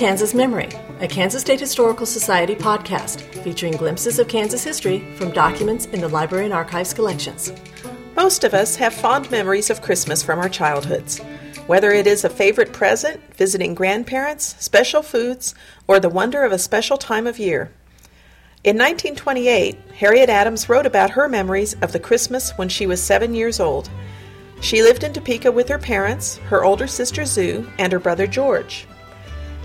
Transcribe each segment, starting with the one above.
Kansas Memory, a Kansas State Historical Society podcast featuring glimpses of Kansas history from documents in the Library and Archives collections. Most of us have fond memories of Christmas from our childhoods. Whether it is a favorite present, visiting grandparents, special foods, or the wonder of a special time of year. In 1928, Harriet Adams wrote about her memories of the Christmas when she was seven years old. She lived in Topeka with her parents, her older sister Zu, and her brother George.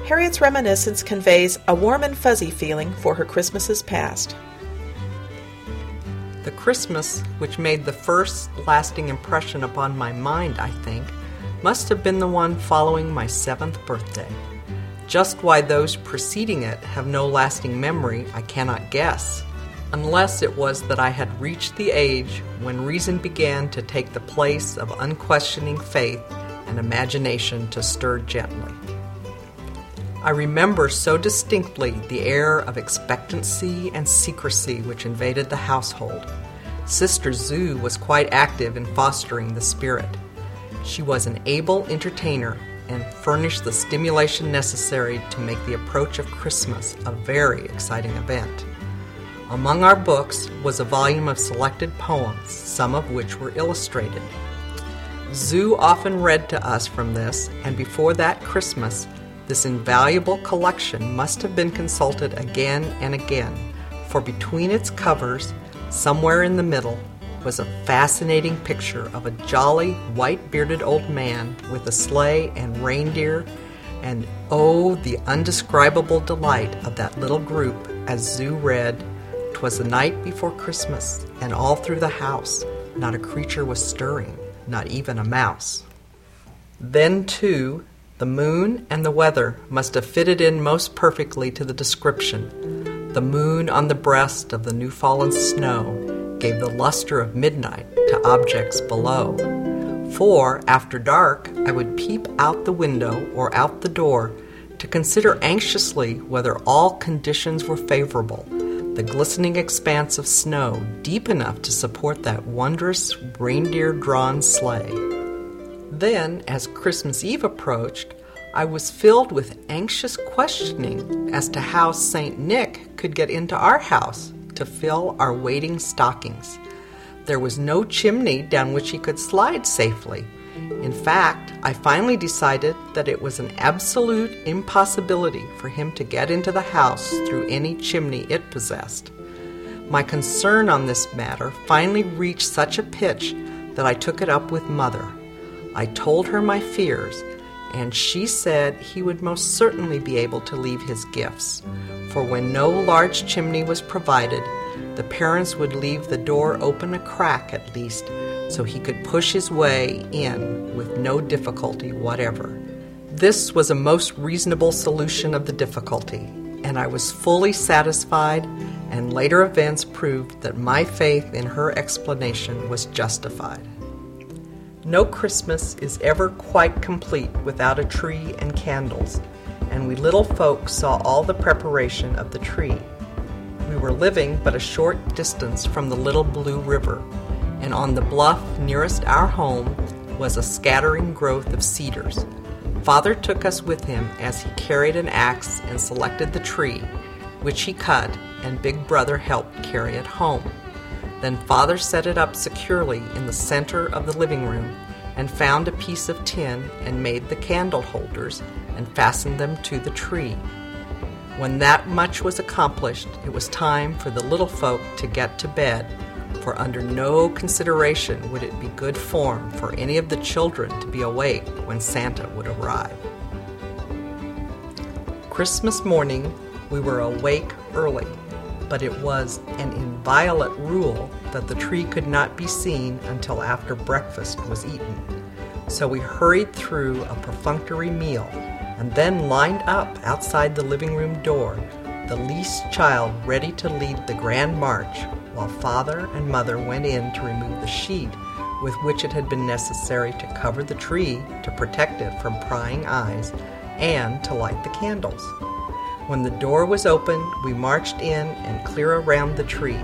Harriet's reminiscence conveys a warm and fuzzy feeling for her Christmases past. The Christmas which made the first lasting impression upon my mind, I think, must have been the one following my seventh birthday. Just why those preceding it have no lasting memory, I cannot guess unless it was that I had reached the age when reason began to take the place of unquestioning faith and imagination to stir gently. I remember so distinctly the air of expectancy and secrecy which invaded the household. Sister Zu was quite active in fostering the spirit. She was an able entertainer and furnished the stimulation necessary to make the approach of Christmas a very exciting event. Among our books was a volume of selected poems, some of which were illustrated. Zu often read to us from this, and before that Christmas, this invaluable collection must have been consulted again and again, for between its covers, somewhere in the middle, was a fascinating picture of a jolly, white bearded old man with a sleigh and reindeer, and oh, the undescribable delight of that little group as Zu read 'Twas the night before Christmas, and all through the house not a creature was stirring, not even a mouse. Then, too, the moon and the weather must have fitted in most perfectly to the description. The moon on the breast of the new fallen snow gave the luster of midnight to objects below. For, after dark, I would peep out the window or out the door to consider anxiously whether all conditions were favorable the glistening expanse of snow deep enough to support that wondrous reindeer drawn sleigh. Then, as Christmas Eve approached, I was filled with anxious questioning as to how St. Nick could get into our house to fill our waiting stockings. There was no chimney down which he could slide safely, in fact, I finally decided that it was an absolute impossibility for him to get into the house through any chimney it possessed. My concern on this matter finally reached such a pitch that I took it up with Mother. I told her my fears, and she said he would most certainly be able to leave his gifts, for when no large chimney was provided, the parents would leave the door open a crack at least so he could push his way in with no difficulty whatever. This was a most reasonable solution of the difficulty, and I was fully satisfied, and later events proved that my faith in her explanation was justified. No Christmas is ever quite complete without a tree and candles, and we little folks saw all the preparation of the tree. We were living but a short distance from the little blue river, and on the bluff nearest our home was a scattering growth of cedars. Father took us with him as he carried an axe and selected the tree, which he cut, and Big Brother helped carry it home. Then Father set it up securely in the center of the living room and found a piece of tin and made the candle holders and fastened them to the tree. When that much was accomplished, it was time for the little folk to get to bed for under no consideration would it be good form for any of the children to be awake when Santa would arrive. Christmas morning, we were awake early, but it was an inviolate rule that the tree could not be seen until after breakfast was eaten. So we hurried through a perfunctory meal and then lined up outside the living room door, the least child ready to lead the grand march while father and mother went in to remove the sheet with which it had been necessary to cover the tree to protect it from prying eyes and to light the candles. When the door was opened, we marched in and clear around the tree,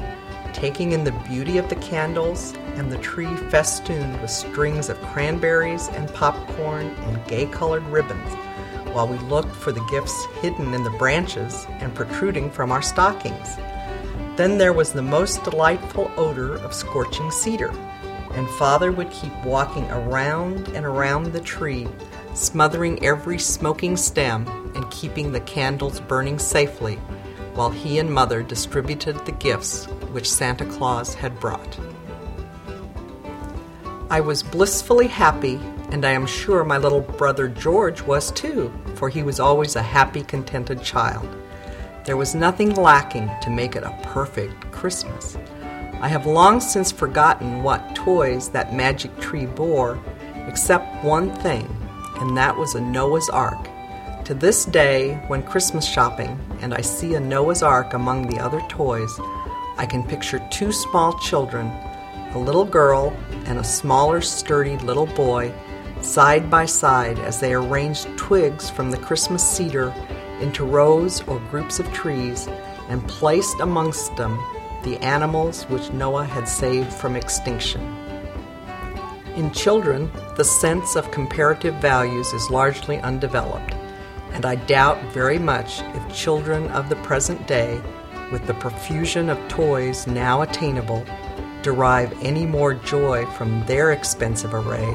taking in the beauty of the candles and the tree festooned with strings of cranberries and popcorn and gay colored ribbons, while we looked for the gifts hidden in the branches and protruding from our stockings. Then there was the most delightful odor of scorching cedar, and Father would keep walking around and around the tree, smothering every smoking stem and keeping the candles burning safely while he and Mother distributed the gifts which Santa Claus had brought. I was blissfully happy, and I am sure my little brother George was too, for he was always a happy, contented child. There was nothing lacking to make it a perfect Christmas. I have long since forgotten what toys that magic tree bore, except one thing, and that was a Noah's Ark. To this day, when Christmas shopping and I see a Noah's Ark among the other toys, I can picture two small children, a little girl and a smaller, sturdy little boy, side by side as they arranged twigs from the Christmas cedar into rows or groups of trees and placed amongst them the animals which Noah had saved from extinction. In children, the sense of comparative values is largely undeveloped, and I doubt very much if children of the present day, with the profusion of toys now attainable, derive any more joy from their expensive array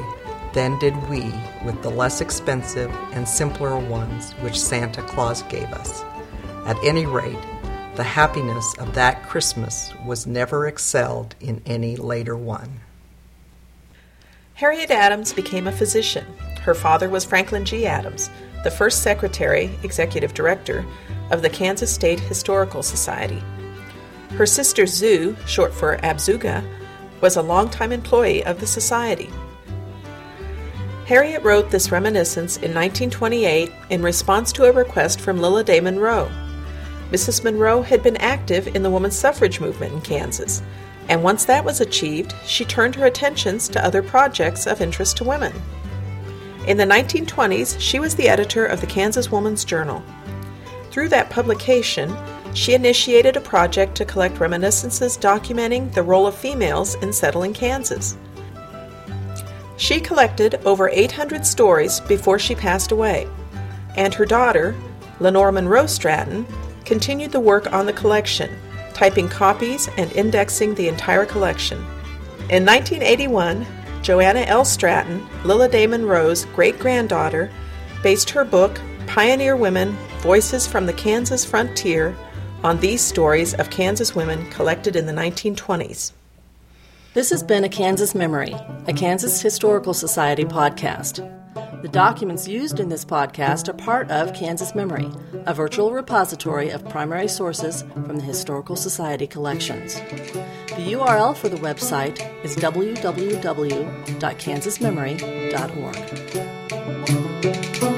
than did we with the less expensive and simpler ones which Santa Claus gave us. At any rate, the happiness of that Christmas was never excelled in any later one. Harriet Adams became a physician. Her father was Franklin G. Adams, the first secretary, executive director, of the Kansas State Historical Society. Her sister Zu, short for Abzuga, was a longtime employee of the society. Harriet wrote this reminiscence in 1928 in response to a request from Lilla Day Monroe, Mrs. Monroe had been active in the women's suffrage movement in Kansas, and once that was achieved, she turned her attentions to other projects of interest to women. In the 1920s, she was the editor of the Kansas Woman's Journal. Through that publication, she initiated a project to collect reminiscences documenting the role of females in settling Kansas. She collected over 800 stories before she passed away, and her daughter, Lenore Monroe Stratton, continued the work on the collection, typing copies and indexing the entire collection. In 1981, Joanna L. Stratton, Lilla Day Monroe's great granddaughter, based her book, Pioneer Women Voices from the Kansas Frontier, on these stories of Kansas women collected in the 1920s. This has been a Kansas Memory, a Kansas Historical Society podcast. The documents used in this podcast are part of Kansas Memory, a virtual repository of primary sources from the Historical Society collections. The URL for the website is www.kansasmemory.org.